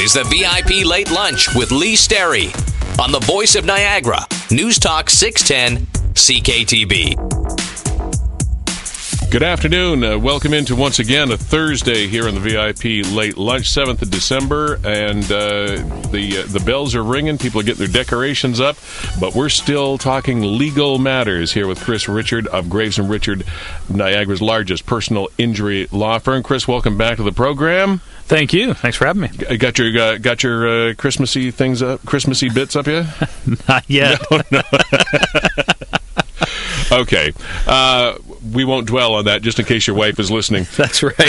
is the VIP Late Lunch with Lee Sterry on the voice of Niagara, News Talk 610 CKTB. Good afternoon. Uh, welcome into once again a Thursday here in the VIP late lunch, seventh of December, and uh, the uh, the bells are ringing. People are getting their decorations up, but we're still talking legal matters here with Chris Richard of Graves and Richard, Niagara's largest personal injury law firm. Chris, welcome back to the program. Thank you. Thanks for having me. Got your uh, got your uh, Christmassy things up, Christmassy bits up yet? Not yet. No, no. okay. Uh, we won't dwell on that just in case your wife is listening. That's right.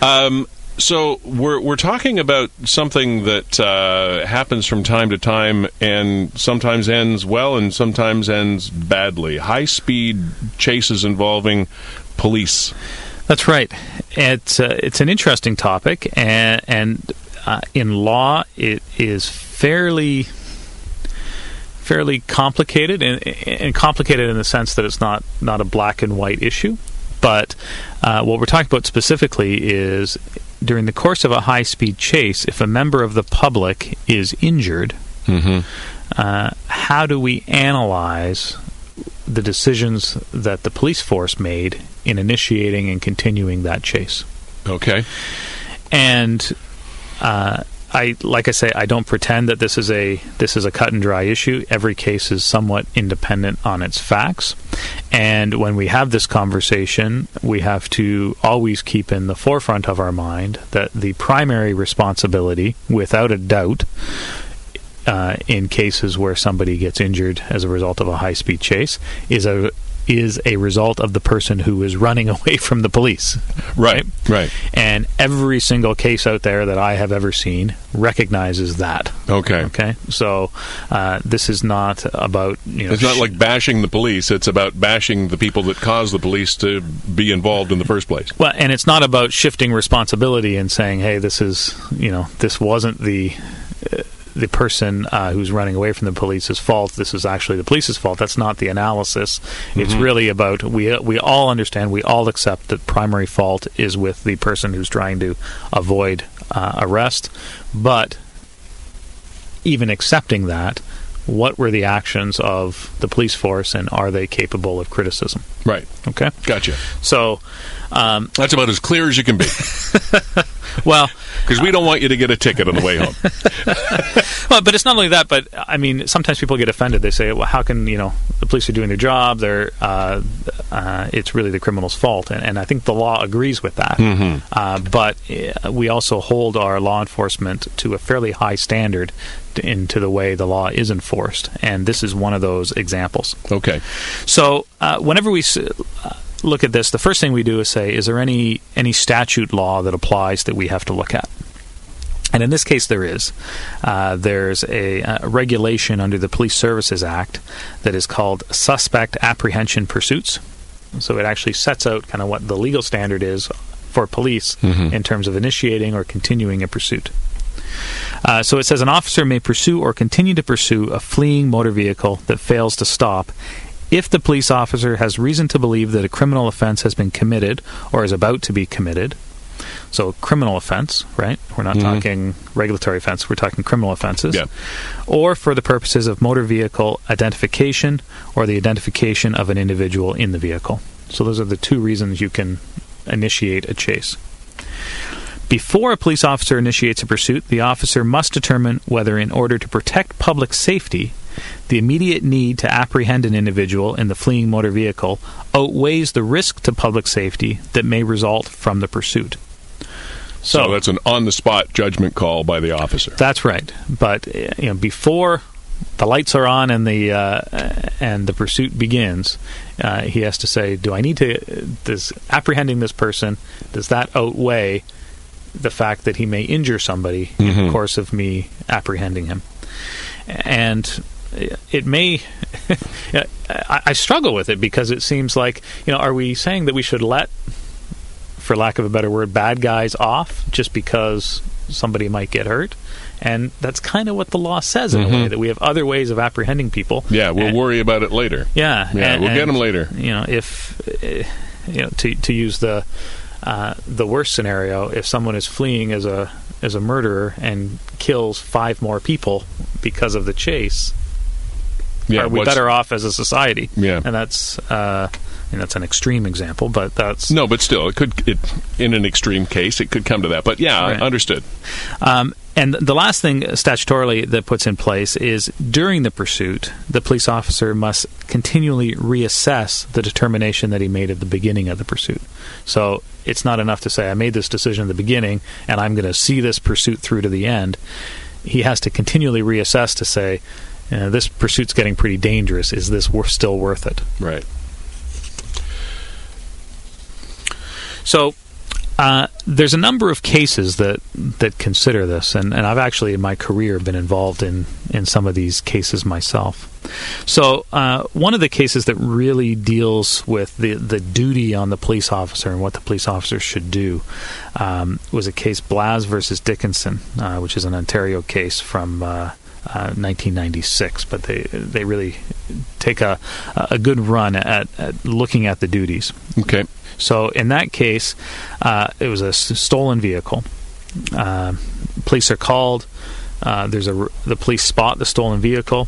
um, so we're we're talking about something that uh, happens from time to time, and sometimes ends well, and sometimes ends badly. High speed chases involving police. That's right. It's uh, it's an interesting topic, and and uh, in law, it is fairly fairly complicated and, and, complicated in the sense that it's not not a black and white issue. But uh, what we're talking about specifically is during the course of a high speed chase, if a member of the public is injured, mm-hmm. uh, how do we analyze the decisions that the police force made in initiating and continuing that chase? Okay. And uh, I like I say, I don't pretend that this is a this is a cut and dry issue. Every case is somewhat independent on its facts, and when we have this conversation, we have to always keep in the forefront of our mind that the primary responsibility, without a doubt, uh, in cases where somebody gets injured as a result of a high speed chase, is a is a result of the person who is running away from the police. Right, right. And every single case out there that I have ever seen recognizes that. Okay. Okay. So uh, this is not about you know. It's not like bashing the police. It's about bashing the people that caused the police to be involved in the first place. Well, and it's not about shifting responsibility and saying, "Hey, this is you know this wasn't the." The person uh, who's running away from the police's fault. This is actually the police's fault. That's not the analysis. Mm-hmm. It's really about we we all understand, we all accept that primary fault is with the person who's trying to avoid uh, arrest. But even accepting that, what were the actions of the police force, and are they capable of criticism? Right. Okay. Gotcha. So um, that's about as clear as you can be. well, because we don't want you to get a ticket on the way home. well, but it's not only that. But I mean, sometimes people get offended. They say, "Well, how can you know the police are doing their job? They're uh, uh, it's really the criminal's fault." And, and, I think the law agrees with that. Mm-hmm. Uh, but uh, we also hold our law enforcement to a fairly high standard into the way the law is enforced, and this is one of those examples. Okay. So uh, whenever we uh, look at this, the first thing we do is say, is there any any statute law that applies that we have to look at? And in this case, there is. Uh, there's a, a, regulation under the Police Services Act that is called Suspect Apprehension Pursuits. So it actually sets out kind of what the legal standard is for police mm-hmm. in terms of initiating or continuing a pursuit. Uh, so it says an officer may pursue or continue to pursue a fleeing motor vehicle that fails to stop if the police officer has reason to believe that a criminal offense has been committed or is about to be committed. So, a criminal offense, right? We're not mm-hmm. talking regulatory offense, we're talking criminal offenses. Yeah. Or for the purposes of motor vehicle identification or the identification of an individual in the vehicle. So, those are the two reasons you can initiate a chase. Before a police officer initiates a pursuit, the officer must determine whether, in order to protect public safety, the immediate need to apprehend an individual in the fleeing motor vehicle outweighs the risk to public safety that may result from the pursuit. So, so that's an on-the-spot judgment call by the officer. That's right. But you know, before the lights are on and the uh, and the pursuit begins, uh, he has to say, "Do I need to? Does apprehending this person does that outweigh the fact that he may injure somebody mm-hmm. in the mm-hmm. course of me apprehending him?" And it may. I, I struggle with it because it seems like you know, are we saying that we should let, for lack of a better word, bad guys off just because somebody might get hurt? And that's kind of what the law says in mm-hmm. a way mm-hmm. that we have other ways of apprehending people. Yeah, we'll and, worry about it later. Yeah, yeah, and, we'll get them later. You know, if you know to to use the uh, the worst scenario, if someone is fleeing as a as a murderer and kills five more people because of the chase, Yeah, are we better off as a society? Yeah. and that's uh, mean, that's an extreme example, but that's No, but still, it could. It, in an extreme case, it could come to that. But yeah, Right. understood. Um, and the last thing statutorily that puts in place is during the pursuit, the police officer must continually reassess the determination that he made at the beginning of the pursuit. So it's not enough to say, I made this decision at the beginning and I'm going to see this pursuit through to the end. He has to continually reassess to say, uh, this pursuit's getting pretty dangerous. Is this wor- still worth it? Right. So uh, there's a number of cases that that consider this, and, and I've actually in my career been involved in in some of these cases myself. So uh, one of the cases that really deals with the the duty on the police officer and what the police officer should do um, was a case Blas versus Dickinson, uh, which is an Ontario case from. Uh, uh, 1996, but they they really take a a good run at, at looking at the duties. Okay. So in that case, uh, it was a s- stolen vehicle. Uh, police are called. Uh, there's a the police spot the stolen vehicle.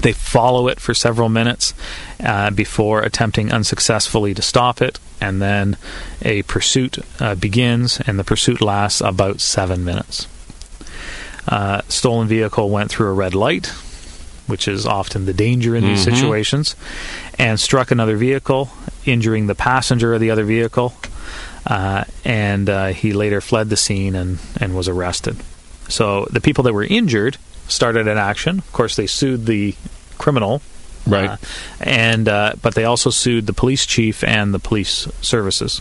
They follow it for several minutes uh, before attempting unsuccessfully to stop it, and then a pursuit uh, begins, and the pursuit lasts about seven minutes. Uh, stolen vehicle went through a red light, which is often the danger in these Mhm. situations, and struck another vehicle, injuring the passenger of the other vehicle. Uh, and uh, he later fled the scene and, and was arrested. So the people that were injured started an action. Of course, they sued the criminal, Right. uh, and uh, but they also sued the police chief and the police services.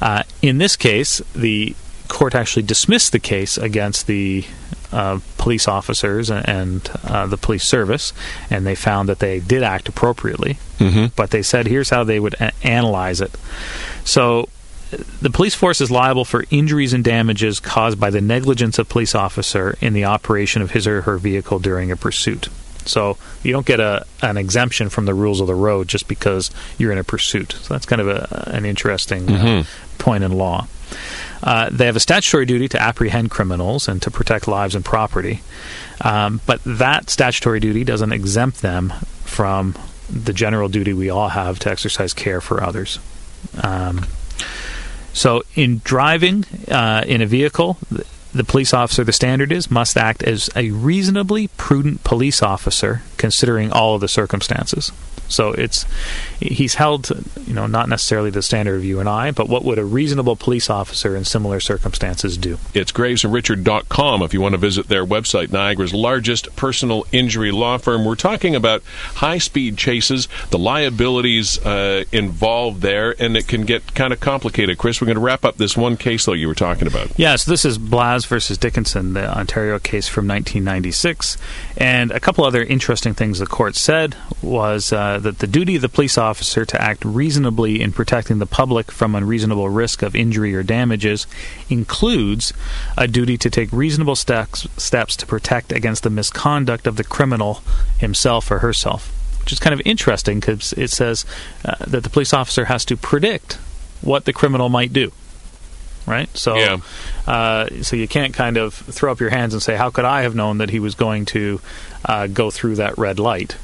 Uh, in this case, the court actually dismissed the case against the uh, police officers and, uh, the police service, and they found that they did act appropriately. mm-hmm. But they said here's how they would a- analyze it. So. The police force is liable for injuries and damages caused by the negligence of police officer in the operation of his or her vehicle during a pursuit. So you don't get a an exemption from the rules of the road just because you're in a pursuit. So that's kind of a, an interesting uh, point in law. Uh, they have a statutory duty to apprehend criminals and to protect lives and property, um, but that statutory duty doesn't exempt them from the general duty we all have to exercise care for others. Um, so, in driving uh, in a vehicle, the police officer, the standard is, must act as a reasonably prudent police officer, considering all of the circumstances. So it's he's held, you know, not necessarily the standard of you and I, but what would a reasonable police officer in similar circumstances do? It's gravesandrichard.com if you want to visit their website, Niagara's largest personal injury law firm. We're talking about high speed chases, the liabilities uh, involved there, and it can get kind of complicated. Chris, we're going to wrap up this one case, though, you were talking about. Yeah, so this is Blas versus Dickinson, the Ontario case from 1996. And a couple other interesting things the court said was uh, that the duty of the police officer to act reasonably in protecting the public from unreasonable risk of injury or damages includes a duty to take reasonable steps, steps to protect against the misconduct of the criminal himself or herself. Which is kind of interesting because it says uh, that the police officer has to predict what the criminal might do right? So, Yeah. uh, so you can't kind of throw up your hands and say, "How could I have known that he was going to uh, go through that red light?"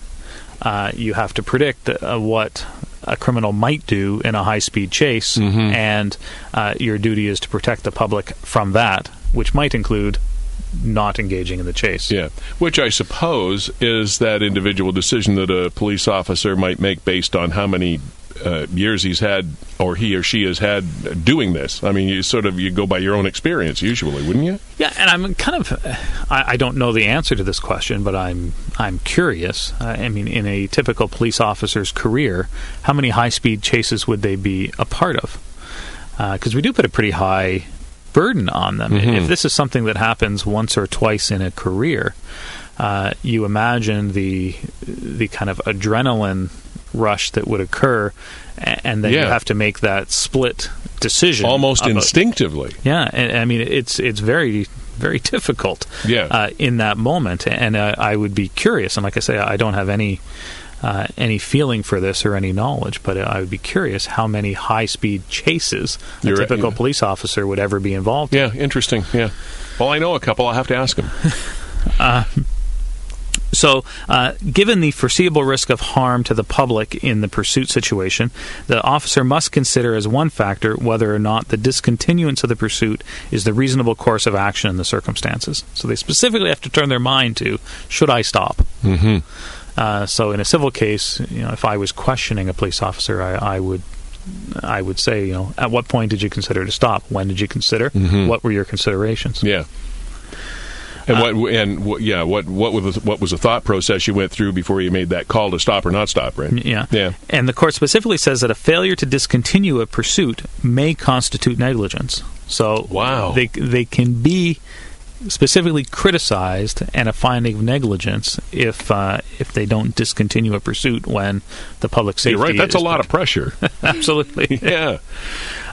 Uh, you have to predict uh, what a criminal might do in a high-speed chase, and uh, your duty is to protect the public from that, which might include not engaging in the chase. Yeah, which I suppose is that individual decision that a police officer might make based on how many uh, years he's had or he or she has had doing this. I mean, you sort of you go by your own experience usually, wouldn't you? Yeah, and I'm kind of I, I don't know the answer to this question, but I'm I'm curious. Uh, I mean, in a typical police officer's career, how many high speed chases would they be a part of? Because we do put a pretty high burden on them. If this is something that happens once or twice in a career, uh, you imagine the the kind of adrenaline rush that would occur, and then you have to make that split decision Almost about- instinctively. yeah, and I mean it's it's very very difficult. Yeah. Uh, in that moment, and uh, I would be curious. And like I say, I don't have any uh, any feeling for this or any knowledge, but I would be curious how many high speed chases a You're typical yeah. police officer would ever be involved in. Yeah, interesting. Yeah. Well, I know a couple. I'll have to ask them. So, uh, given the foreseeable risk of harm to the public in the pursuit situation, the officer must consider as one factor whether or not the discontinuance of the pursuit is the reasonable course of action in the circumstances. So, they specifically have to turn their mind to should I stop? Mm-hmm. Uh, so, in a civil case, you know, if I was questioning a police officer, I, I would. I would say, you know, at what point did you consider to stop? When did you consider? Mhm. What were your considerations? Yeah. And what and what, yeah what what was the, what was the thought process you went through before you made that call to stop or not stop right Yeah. yeah And the court specifically says that a failure to discontinue a pursuit may constitute negligence. So Wow. they they can be specifically criticized and a finding of negligence if uh, if they don't discontinue a pursuit when the public safety. you're right that's a lot of pressure absolutely. yeah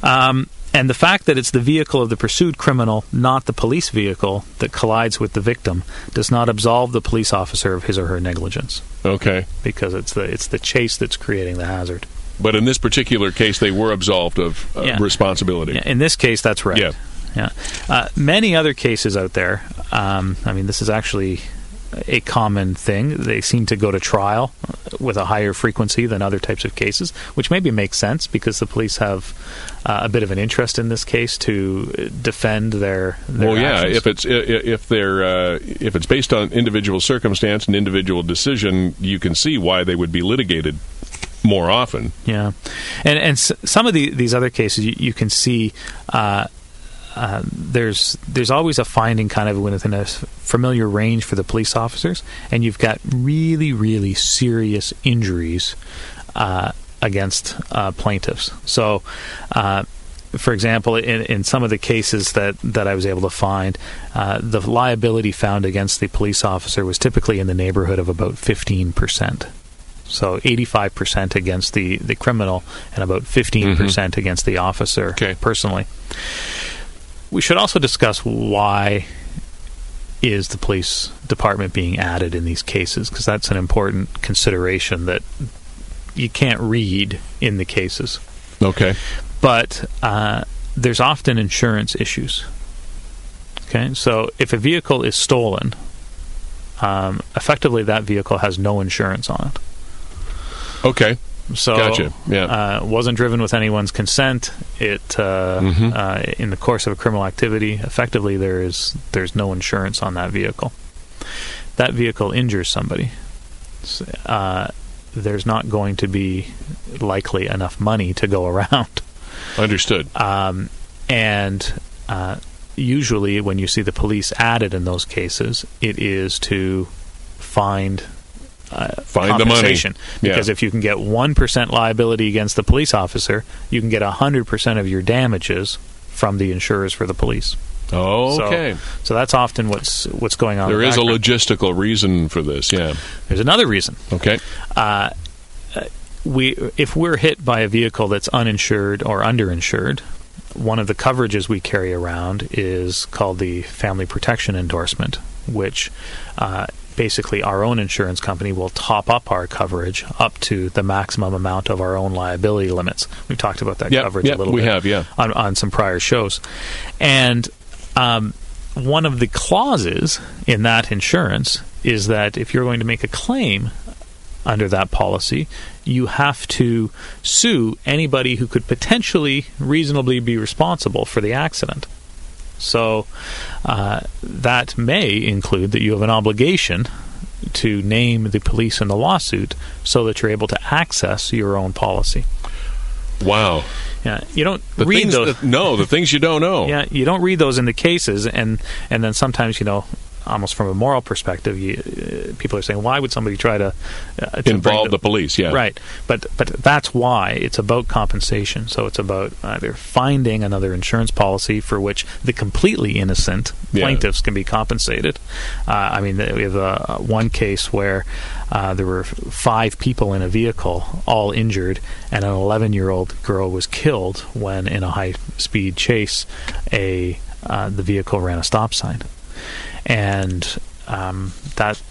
Um, and the fact that it's the vehicle of the pursued criminal, not the police vehicle, that collides with the victim, does not absolve the police officer of his or her negligence okay because it's the it's the chase that's creating the hazard. but in this particular case they were absolved of uh, Yeah. responsibility Yeah, in this case, that's right. Yeah. Yeah. Uh, many other cases out there. Um, I mean, this is actually a common thing. They seem to go to trial with a higher frequency than other types of cases, which maybe makes sense because the police have uh, a bit of an interest in this case to defend their. their well yeah actions. if it's if they're uh, if it's based on individual circumstance and individual decision you can see why they would be litigated more often Yeah, and and s- some of the, these other cases you, you can see. Uh, uh, there's there's always a finding kind of within a familiar range for the police officers, and you've got really really serious injuries uh, against uh, plaintiffs. So, uh, for example, in, in some of the cases that, that I was able to find, uh, the liability found against the police officer was typically in the neighborhood of about fifteen percent. So 85% against the, the criminal and about 15% against the officer Okay. personally. We should also discuss why is the police department being added in these cases because that's an important consideration that you can't read in the cases. okay But uh, there's often insurance issues. Okay, so if a vehicle is stolen, um, effectively that vehicle has no insurance on it. okay So Gotcha. Yeah. uh, wasn't driven with anyone's consent. It uh, Mhm. uh, in the course of a criminal activity. Effectively, there is there's no insurance on that vehicle. That vehicle injures somebody. Uh, there's not going to be likely enough money to go around. understood Um, and uh, usually, when you see the police added in those cases, it is to find uh, Find the money. compensation. Yeah. Because if you can get one percent liability against the police officer, you can get hundred percent of your damages from the insurers for the police. okay So that's often what's what's going on. There in is the a logistical reason for this, yeah. There's another reason. Okay. Uh, uh, we if we're hit by a vehicle that's uninsured or underinsured, one of the coverages we carry around is called the family protection endorsement, which uh, basically our own insurance company will top up our coverage up to the maximum amount of our own liability limits. We've talked about that Yep, coverage yep, a little we bit have, yeah. on, on some prior shows. And um, one of the clauses in that insurance is that if you're going to make a claim under that policy, you have to sue anybody who could potentially reasonably be responsible for the accident. So uh, that may include that you have an obligation to name the police in the lawsuit so that you're able to access your own policy. Wow. Yeah, you don't The read those. that- no, the things you don't know. Yeah, you don't read those in the cases, and and then sometimes you know, almost from a moral perspective, you, uh, people are saying, why would somebody try to, uh, to Involve the police, yeah. Right, but but that's why it's about compensation. So it's about either finding another insurance policy for which the completely innocent Yeah. plaintiffs can be compensated. Uh, I mean, we have uh, one case where uh, there were five people in a vehicle, all injured, and an 11-year-old girl was killed when, in a high-speed chase, a uh, the vehicle ran a stop sign, and um, that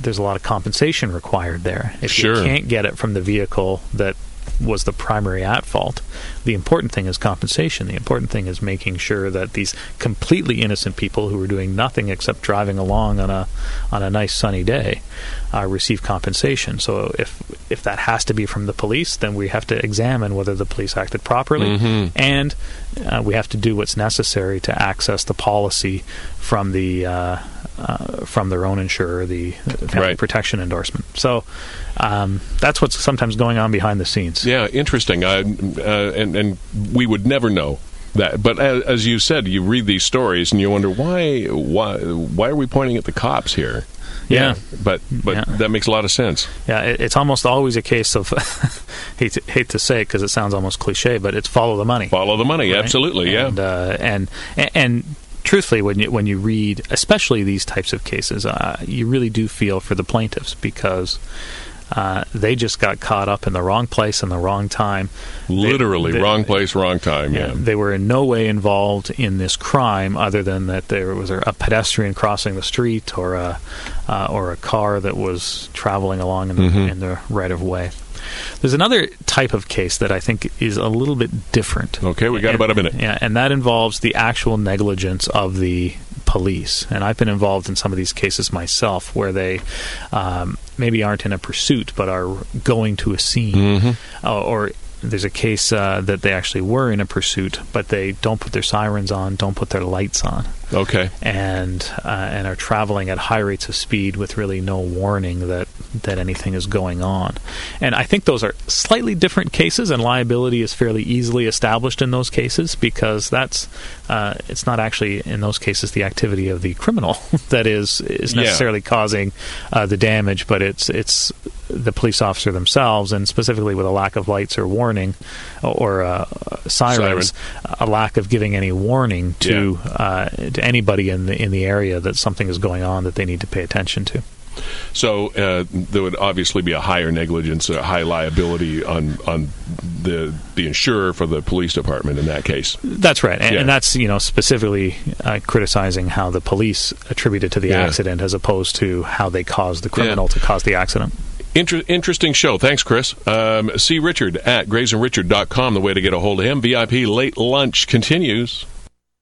there's a lot of compensation required there. If Sure. you can't get it from the vehicle that was the primary at fault, the important thing is compensation. The important thing is making sure that these completely innocent people who are doing nothing except driving along on a on a nice sunny day uh, receive compensation. So if if that has to be from the police, then we have to examine whether the police acted properly, Mhm. and uh, we have to do what's necessary to access the policy from the uh, uh, from their own insurer, the family Right. protection endorsement. So um, that's what's sometimes going on behind the scenes. Yeah, interesting. Uh, uh, and and we would never know that. But as, as you said, you read these stories and you wonder why why why are we pointing at the cops here? Yeah. but but Yeah. that makes a lot of sense. Yeah, it, it's almost always a case of hate to, hate to say it because it sounds almost cliche, but it's follow the money. Follow the money, right? absolutely. And, yeah, uh, and and and truthfully, when you when you read, especially these types of cases, uh, you really do feel for the plaintiffs because. Uh, they just got caught up in the wrong place and the wrong time. Literally they- wrong place, wrong time. Yeah. They were in no way involved in this crime, other than that there was a pedestrian crossing the street or a uh, or a car that was traveling along in the, Mhm. in the right of way. There's another type of case that I think is a little bit different. Okay, we got And- about a minute. Yeah, and that involves the actual negligence of the police. And I've been involved in some of these cases myself, where they um, maybe aren't in a pursuit but are going to a scene, Mhm. uh, or there's a case uh, that they actually were in a pursuit, but they don't put their sirens on, don't put their lights on, Okay. and uh, and are traveling at high rates of speed with really no warning that that anything is going on. And I think those are slightly different cases, and liability is fairly easily established in those cases because that's uh, it's not actually in those cases the activity of the criminal that is is Yeah. necessarily causing uh, the damage, but it's it's the police officer themselves, and specifically with a lack of lights or warning or uh, sirens, a lack of giving any warning to uh, to anybody in the in the area that something is going on that they need to pay attention to. So uh, there would obviously be a higher negligence, a high liability on on the the insurer for the police department in that case. That's right, and, Yeah. and that's you know specifically uh, criticizing how the police attributed to the Yeah. accident as opposed to how they caused the criminal to cause the accident. Inter- interesting show. Thanks, Chris. Um, see Richard at gravesandrichard.com, the way to get a hold of him. VIP Late Lunch continues.